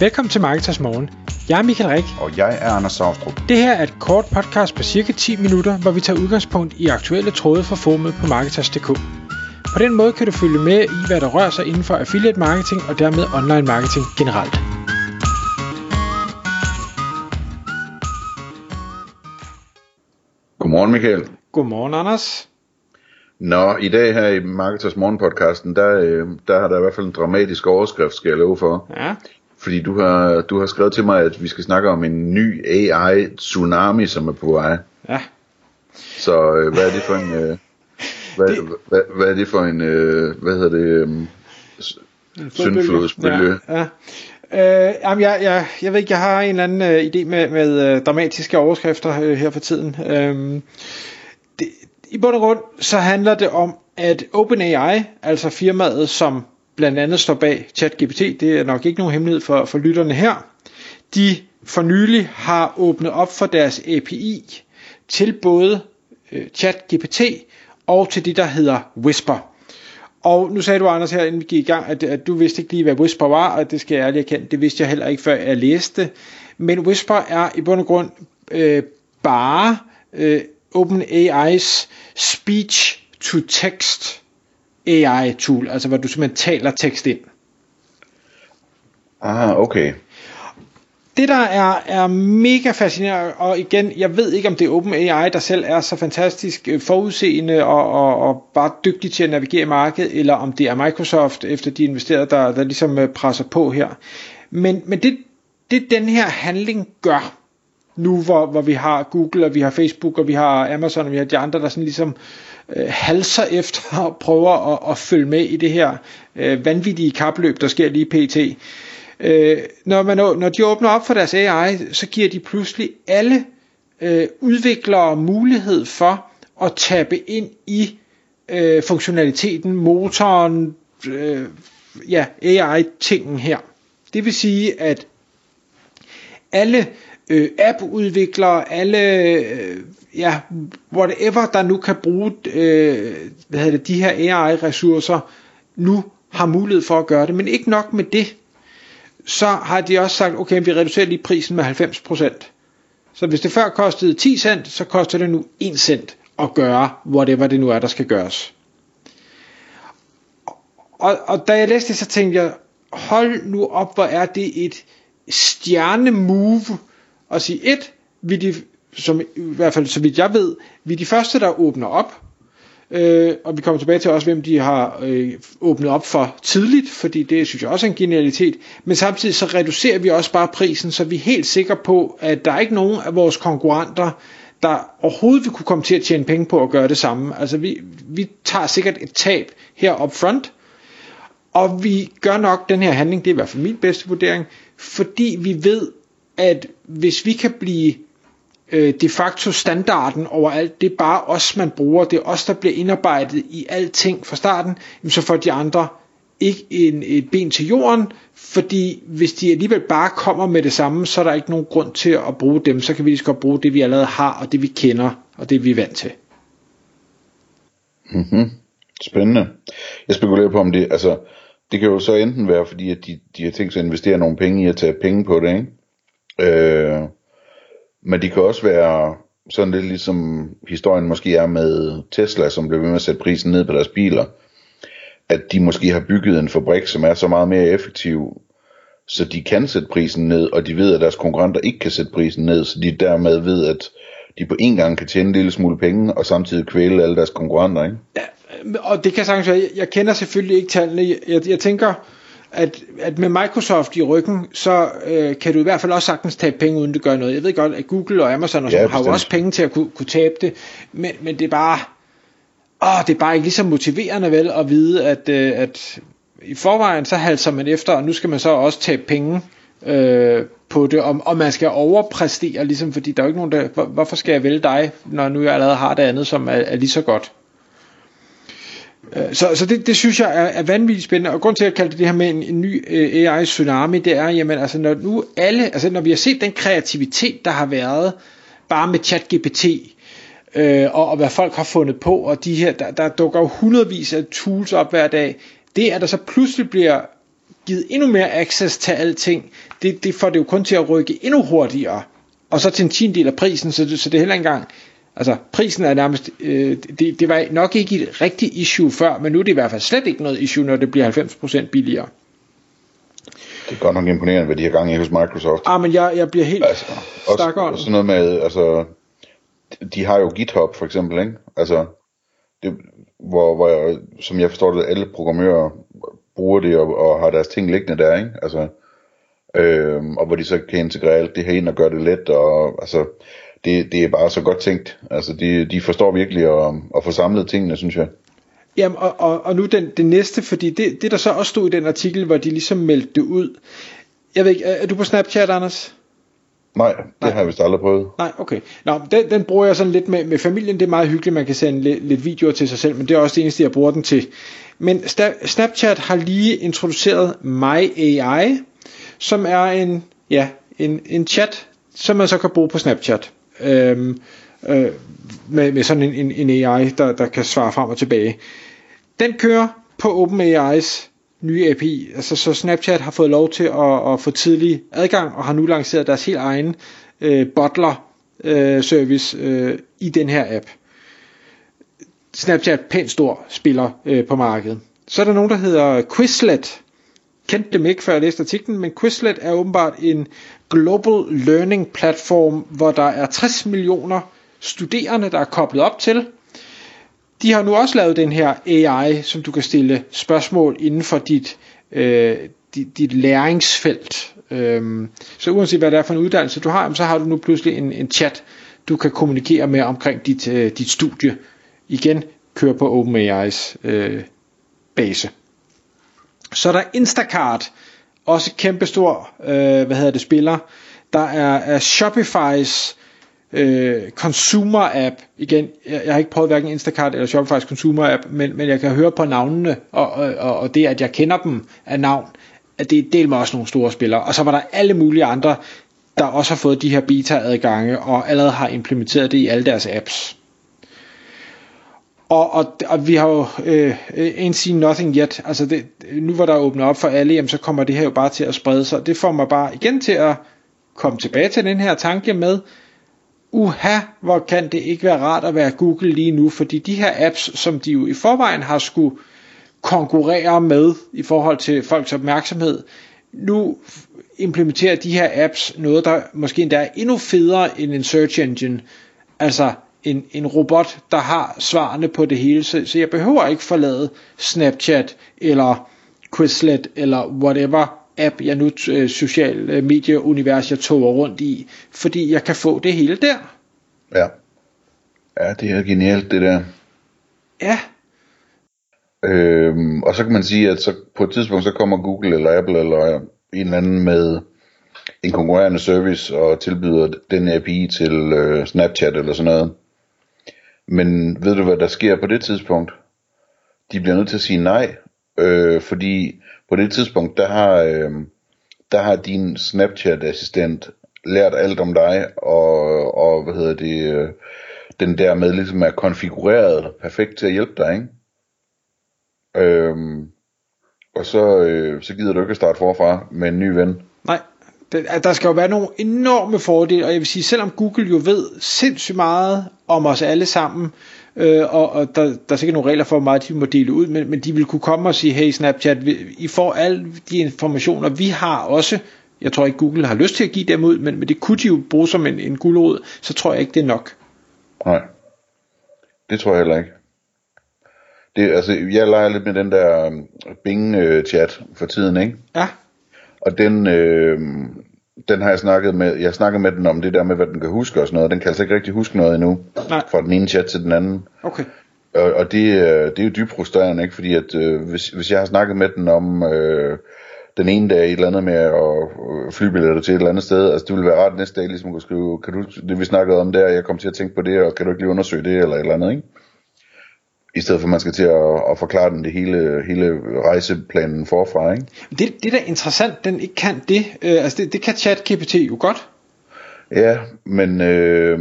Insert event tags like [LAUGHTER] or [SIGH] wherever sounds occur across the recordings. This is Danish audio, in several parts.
Velkommen til Marketers Morgen. Jeg er Michael Rik. Og jeg er Anders Saustrup. Det her er et kort podcast på cirka 10 minutter, hvor vi tager udgangspunkt i aktuelle tråde fra formet på Marketers.dk. På den måde kan du følge med i, hvad der rører sig inden for affiliate marketing og dermed online marketing generelt. Godmorgen Michael. Godmorgen Anders. Nå, i dag her i Marketers Morgen podcasten, der, øh, der har der i hvert fald en dramatisk overskrift, skal jeg love for. Ja. Fordi du har, du har skrevet til mig, at vi skal snakke om en ny AI-tsunami, som er på vej. Ja. Så øh, hvad er det for en... Øh, hvad, Det- hvad, hvad er det for en... Øh, hvad hedder det... Øh, syndflodsbølge? Ja. ja. Øh, jamen, jeg, jeg, jeg ved ikke, jeg har en eller anden øh, idé med, med øh, dramatiske overskrifter øh, her for tiden. Øhm, det, I bund og grund, så handler det om, at OpenAI, altså firmaet, som blandt andet står bag ChatGPT, det er nok ikke nogen hemmelighed for, for lytterne her, de for nylig har åbnet op for deres API til både øh, ChatGPT og til det, der hedder Whisper. Og nu sagde du, Anders, her inden vi gik i gang, at, at du vidste ikke lige, hvad Whisper var, og det skal jeg ærligt erkende, det vidste jeg heller ikke, før jeg læste. Men Whisper er i bund og grund øh, bare øh, OpenAI's speech-to-text AI-tool, altså hvor du simpelthen taler tekst ind. Ah, okay. Det der er, er mega fascinerende, og igen, jeg ved ikke om det er OpenAI, der selv er så fantastisk øh, forudseende og, og, og bare dygtig til at navigere i markedet, eller om det er Microsoft, efter de investerede, der, der ligesom øh, presser på her. Men, men det, det den her handling gør, nu hvor, hvor vi har Google, og vi har Facebook, og vi har Amazon, og vi har de andre, der sådan ligesom øh, halser efter og prøver at, at følge med i det her øh, vanvittige kapløb, der sker lige pt. Øh, når, man, når de åbner op for deres AI, så giver de pludselig alle øh, udviklere mulighed for at tabe ind i øh, funktionaliteten, motoren, øh, ja, AI-tingen her. Det vil sige, at alle øh, app-udviklere, alle, øh, ja, whatever der nu kan bruge øh, hvad hedder det, de her AI-ressourcer, nu har mulighed for at gøre det. Men ikke nok med det, så har de også sagt, okay, vi reducerer lige prisen med 90%. Så hvis det før kostede 10 cent, så koster det nu 1 cent at gøre, whatever det nu er, der skal gøres. Og, og da jeg læste det, så tænkte jeg, hold nu op, hvor er det et stjernemove at sige, et, vi de, som, i hvert fald så vidt jeg ved, vi er de første, der åbner op, Øh, og vi kommer tilbage til også, hvem de har øh, åbnet op for tidligt, fordi det synes jeg også er en genialitet. Men samtidig så reducerer vi også bare prisen, så vi er helt sikre på, at der er ikke nogen af vores konkurrenter, der overhovedet vil kunne komme til at tjene penge på at gøre det samme. Altså vi, vi tager sikkert et tab her up front, og vi gør nok den her handling, det er i hvert fald min bedste vurdering, fordi vi ved, at hvis vi kan blive øh, de facto standarden overalt, det er bare os, man bruger, det er os, der bliver indarbejdet i alting fra starten, jamen så får de andre ikke en, et ben til jorden, fordi hvis de alligevel bare kommer med det samme, så er der ikke nogen grund til at bruge dem, så kan vi lige så godt bruge det, vi allerede har, og det vi kender, og det vi er vant til. Mm-hmm. Spændende. Jeg spekulerer på, om det, altså, det kan jo så enten være, fordi at de, de har tænkt sig at investere nogle penge i at tage penge på det, ikke? Øh, men det kan også være sådan lidt ligesom historien måske er med Tesla, som blev ved med at sætte prisen ned på deres biler. At de måske har bygget en fabrik, som er så meget mere effektiv, så de kan sætte prisen ned, og de ved, at deres konkurrenter ikke kan sætte prisen ned, så de dermed ved, at de på en gang kan tjene en lille smule penge, og samtidig kvæle alle deres konkurrenter, ikke? Ja, øh, og det kan sagtens være, jeg, kender selvfølgelig ikke tallene, jeg, jeg, jeg tænker, at, at med Microsoft i ryggen, så øh, kan du i hvert fald også sagtens tabe penge, uden det gør noget. Jeg ved godt, at Google og Amazon og Ja, sådan, har jo også penge til at kunne, kunne tabe det, men, men det er bare, åh, det er bare ikke lige så motiverende vel at vide, at, øh, at i forvejen så halser man efter, og nu skal man så også tabe penge øh, på det, og, og man skal overpræstere, ligesom, fordi der er jo ikke nogen, der, hvor, hvorfor skal jeg vælge dig, når nu jeg allerede har det andet, som er, er lige så godt. Øh, så, så det, det synes jeg er, er vanvittigt spændende, og grund til at kalde det det her med en, en ny øh, AI tsunami, det er, jamen altså når nu alle, altså når vi har set den kreativitet, der har været, bare med ChatGPT, øh, og, og hvad folk har fundet på, og de her, der, der dukker jo hundredvis af tools op hver dag, det at der så pludselig bliver givet endnu mere access til alting, det, det får det jo kun til at rykke endnu hurtigere. Og så til en tiendel af prisen, så det, så det er heller ikke engang, altså prisen er nærmest, øh, det, det var nok ikke et rigtigt issue før, men nu er det i hvert fald slet ikke noget issue, når det bliver 90% billigere. Det er godt nok imponerende, hvad de har gang i hos Microsoft. Ah, men jeg, jeg bliver helt altså, også, også sådan noget med, altså, de har jo GitHub for eksempel, ikke? Altså, det, hvor, hvor jeg, som jeg forstår det, alle programmører bruger det og, og har deres ting liggende der, ikke? Altså, øh, og hvor de så kan integrere alt det her ind og gøre det let, og altså, det, det er bare så godt tænkt. Altså, de, de forstår virkelig at, at få samlet tingene, synes jeg. Jamen, og, og, og nu den, det næste, fordi det, det der så også stod i den artikel, hvor de ligesom meldte det ud. Jeg ved ikke, er, du på Snapchat, Anders? Nej, det Nej. har jeg vist aldrig prøvet. Nej, okay. Nå, den, den bruger jeg sådan lidt med, med familien. Det er meget hyggeligt, man kan sende lidt, lidt videoer til sig selv, men det er også det eneste, jeg bruger den til. Men Snapchat har lige introduceret My AI, som er en, ja, en, en chat, som man så kan bruge på Snapchat. Øhm, øh, med, med sådan en, en, en AI, der, der kan svare frem og tilbage. Den kører på OpenAI's nye API. Altså, så Snapchat har fået lov til at, at få tidlig adgang, og har nu lanceret deres helt egen øh, butler øh, service øh, i den her app. Snapchat pænt stor spiller øh, på markedet. Så er der nogen, der hedder Quizlet. Kendte dem ikke, før jeg læste artiklen, men Quizlet er åbenbart en global learning platform, hvor der er 60 millioner studerende, der er koblet op til. De har nu også lavet den her AI, som du kan stille spørgsmål inden for dit, øh, dit, dit læringsfelt. Øhm, så uanset hvad det er for en uddannelse du har, så har du nu pludselig en, en chat, du kan kommunikere med omkring dit, øh, dit studie. Igen, kører på OpenAI's øh, base. Så er der Instacart, også kæmpestor, øh, hvad hedder det, spiller. Der er, er Shopify's øh, consumer app. Igen, jeg, jeg har ikke prøvet hverken Instacart eller Shopify's consumer app, men, men jeg kan høre på navnene, og, og, og det at jeg kender dem af navn, at det del mig også nogle store spillere. Og så var der alle mulige andre, der også har fået de her beta-adgange, og allerede har implementeret det i alle deres apps. Og, og, og vi har jo øh, ain't seen nothing yet. Altså det, nu hvor der er åbnet op for alle, jamen, så kommer det her jo bare til at sprede sig. Det får mig bare igen til at komme tilbage til den her tanke med, uha, hvor kan det ikke være rart at være Google lige nu, fordi de her apps, som de jo i forvejen har skulle konkurrere med i forhold til folks opmærksomhed, nu implementerer de her apps noget, der måske endda er endnu federe end en search engine. Altså en, en robot, der har svarene på det hele, så, så jeg behøver ikke forlade Snapchat eller Quizlet eller whatever app, jeg nu øh, social øh, medieunivers, jeg toger rundt i, fordi jeg kan få det hele der. Ja. Ja, det er genialt det der. Ja. Øhm, og så kan man sige, at så på et tidspunkt, så kommer Google eller Apple eller en eller anden med en konkurrerende service og tilbyder den API til øh, Snapchat eller sådan noget. Men ved du, hvad der sker på det tidspunkt? De bliver nødt til at sige nej, øh, fordi på det tidspunkt, der har, øh, der har din Snapchat-assistent lært alt om dig, og, og hvad hedder det, øh, den dermed ligesom er konfigureret perfekt til at hjælpe dig, ikke? Øhm, og så, øh, så gider du ikke at starte forfra med en ny ven. Nej, der skal jo være nogle enorme fordele, og jeg vil sige, selvom Google jo ved sindssygt meget om os alle sammen, øh, og, og der, der er sikkert nogle regler for, hvor meget de må dele ud, men, men de vil kunne komme og sige, hey Snapchat, I får alle de informationer, vi har også, jeg tror ikke Google har lyst til at give dem ud, men, men det kunne de jo bruge som en, en guldråd, så tror jeg ikke det er nok. Nej, det tror jeg heller ikke. Det, altså, jeg leger lidt med den der um, Bing-chat for tiden, ikke? Ja. Og den, øh, den har jeg snakket med, jeg snakket med den om det der med, hvad den kan huske og sådan noget. Den kan altså ikke rigtig huske noget endnu. Nej. Fra den ene chat til den anden. Okay. Og, og det, det er jo dybt frustrerende, ikke? Fordi at, øh, hvis, hvis jeg har snakket med den om øh, den ene dag et eller andet med at flybilletter til et eller andet sted, altså det ville være rart næste dag ligesom at kunne skrive, kan du, det vi snakkede om der, jeg kom til at tænke på det, og kan du ikke lige undersøge det, eller et eller andet, ikke? I stedet for at man skal til at, at forklare den det hele, hele rejseplanen forfra. Ikke? Det, det der er interessant, den ikke kan det. Øh, altså det, det kan ChatGPT jo godt. Ja, men øh,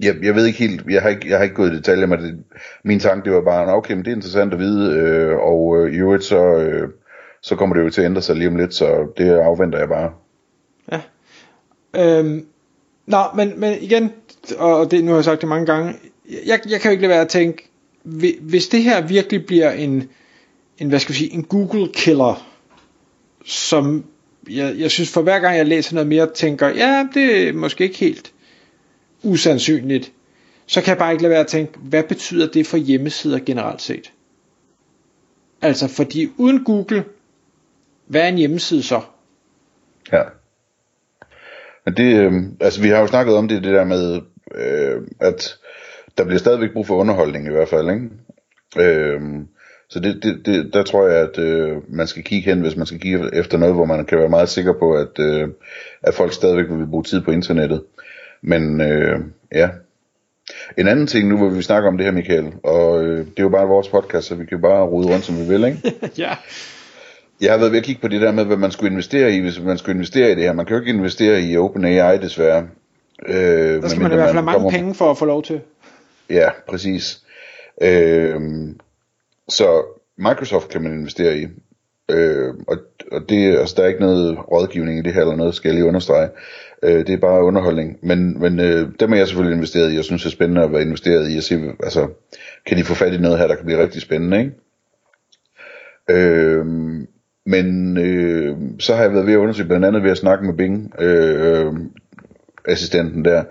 jeg, jeg ved ikke helt, jeg har ikke, jeg har ikke gået i detaljer med det. Min tanke det var bare, okay, men det er interessant at vide, øh, og øh, i øvrigt så, øh, så kommer det jo til at ændre sig lige om lidt, så det afventer jeg bare. Ja. Øhm, nå, men, men igen, og det, nu har jeg sagt det mange gange, jeg, jeg kan jo ikke lade være at tænke, hvis det her virkelig bliver en, en hvad skal vi sige, en Google killer, som jeg, jeg synes for hver gang jeg læser noget mere, tænker, ja, det er måske ikke helt usandsynligt, så kan jeg bare ikke lade være at tænke, hvad betyder det for hjemmesider generelt set? Altså, fordi uden Google, hvad er en hjemmeside så? Ja. Men det, øh, altså vi har jo snakket om det, det der med, øh, at der bliver stadigvæk brug for underholdning i hvert fald, ikke? Øh, så det, det, det, der tror jeg, at øh, man skal kigge hen, hvis man skal kigge efter noget, hvor man kan være meget sikker på, at, øh, at folk stadigvæk vil bruge tid på internettet. Men øh, ja, en anden ting nu, hvor vi snakker om det her, Michael, og øh, det er jo bare vores podcast, så vi kan bare rode rundt, som vi vil, ikke? [LAUGHS] ja. Jeg har været ved at kigge på det der med, hvad man skulle investere i, hvis man skulle investere i det her. Man kan jo ikke investere i OpenAI, desværre. Øh, der skal man i hvert fald have mange kommer... penge for at få lov til. Ja, præcis. Øh, så Microsoft kan man investere i. Øh, og, og det, altså, der er ikke noget rådgivning i det her, eller noget skal jeg lige understrege. Øh, det er bare underholdning. Men, men øh, dem er jeg selvfølgelig investeret i, og synes det er spændende at være investeret i, og se, altså, kan de få fat i noget her, der kan blive rigtig spændende, ikke? Øh, men øh, så har jeg været ved at undersøge, blandt andet ved at snakke med Bing, øh, øh assistenten der,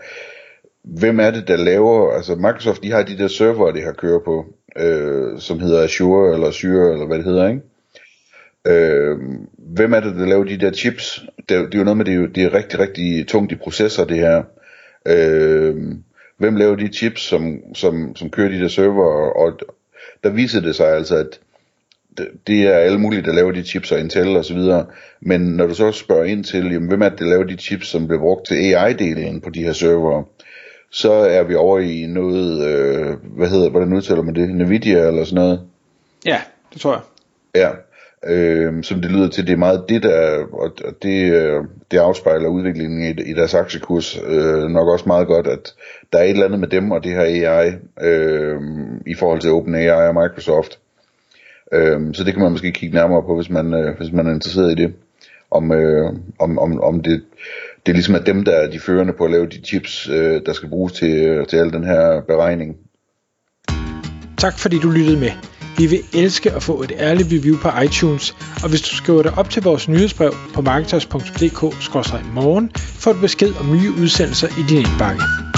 hvem er det, der laver, altså Microsoft, de har de der server, de har kører på, øh, som hedder Azure, eller Azure, eller hvad det hedder, ikke? Øh, hvem er det, der laver de der chips? Det, det er jo noget med, det er, det er rigtig, rigtig tungt i processer, det her. Øh, hvem laver de chips, som, som, som kører de der server? Og, og der viser det sig altså, at det, det er alle mulige, der laver de chips og Intel og så videre. Men når du så spørger ind til, jamen, hvem er det, der laver de chips, som bliver brugt til AI-delen på de her server, så er vi over i noget, øh, hvad hedder, hvordan udtaler man det, Nvidia eller sådan noget? Ja, det tror jeg. Ja, øh, som det lyder til, det er meget det, der, og det, øh, det afspejler udviklingen i, i deres aktiekurs øh, nok også meget godt, at der er et eller andet med dem og det her AI øh, i forhold til OpenAI og Microsoft. Øh, så det kan man måske kigge nærmere på, hvis man, øh, hvis man er interesseret i det. Om, øh, om, om, om det, det ligesom er ligesom at dem, der er de førende på at lave de chips, øh, der skal bruges til, øh, til al den her beregning. Tak fordi du lyttede med. Vi vil elske at få et ærligt review på iTunes, og hvis du skriver dig op til vores nyhedsbrev på marketers.dk-morgen, får du besked om nye udsendelser i din indbakke.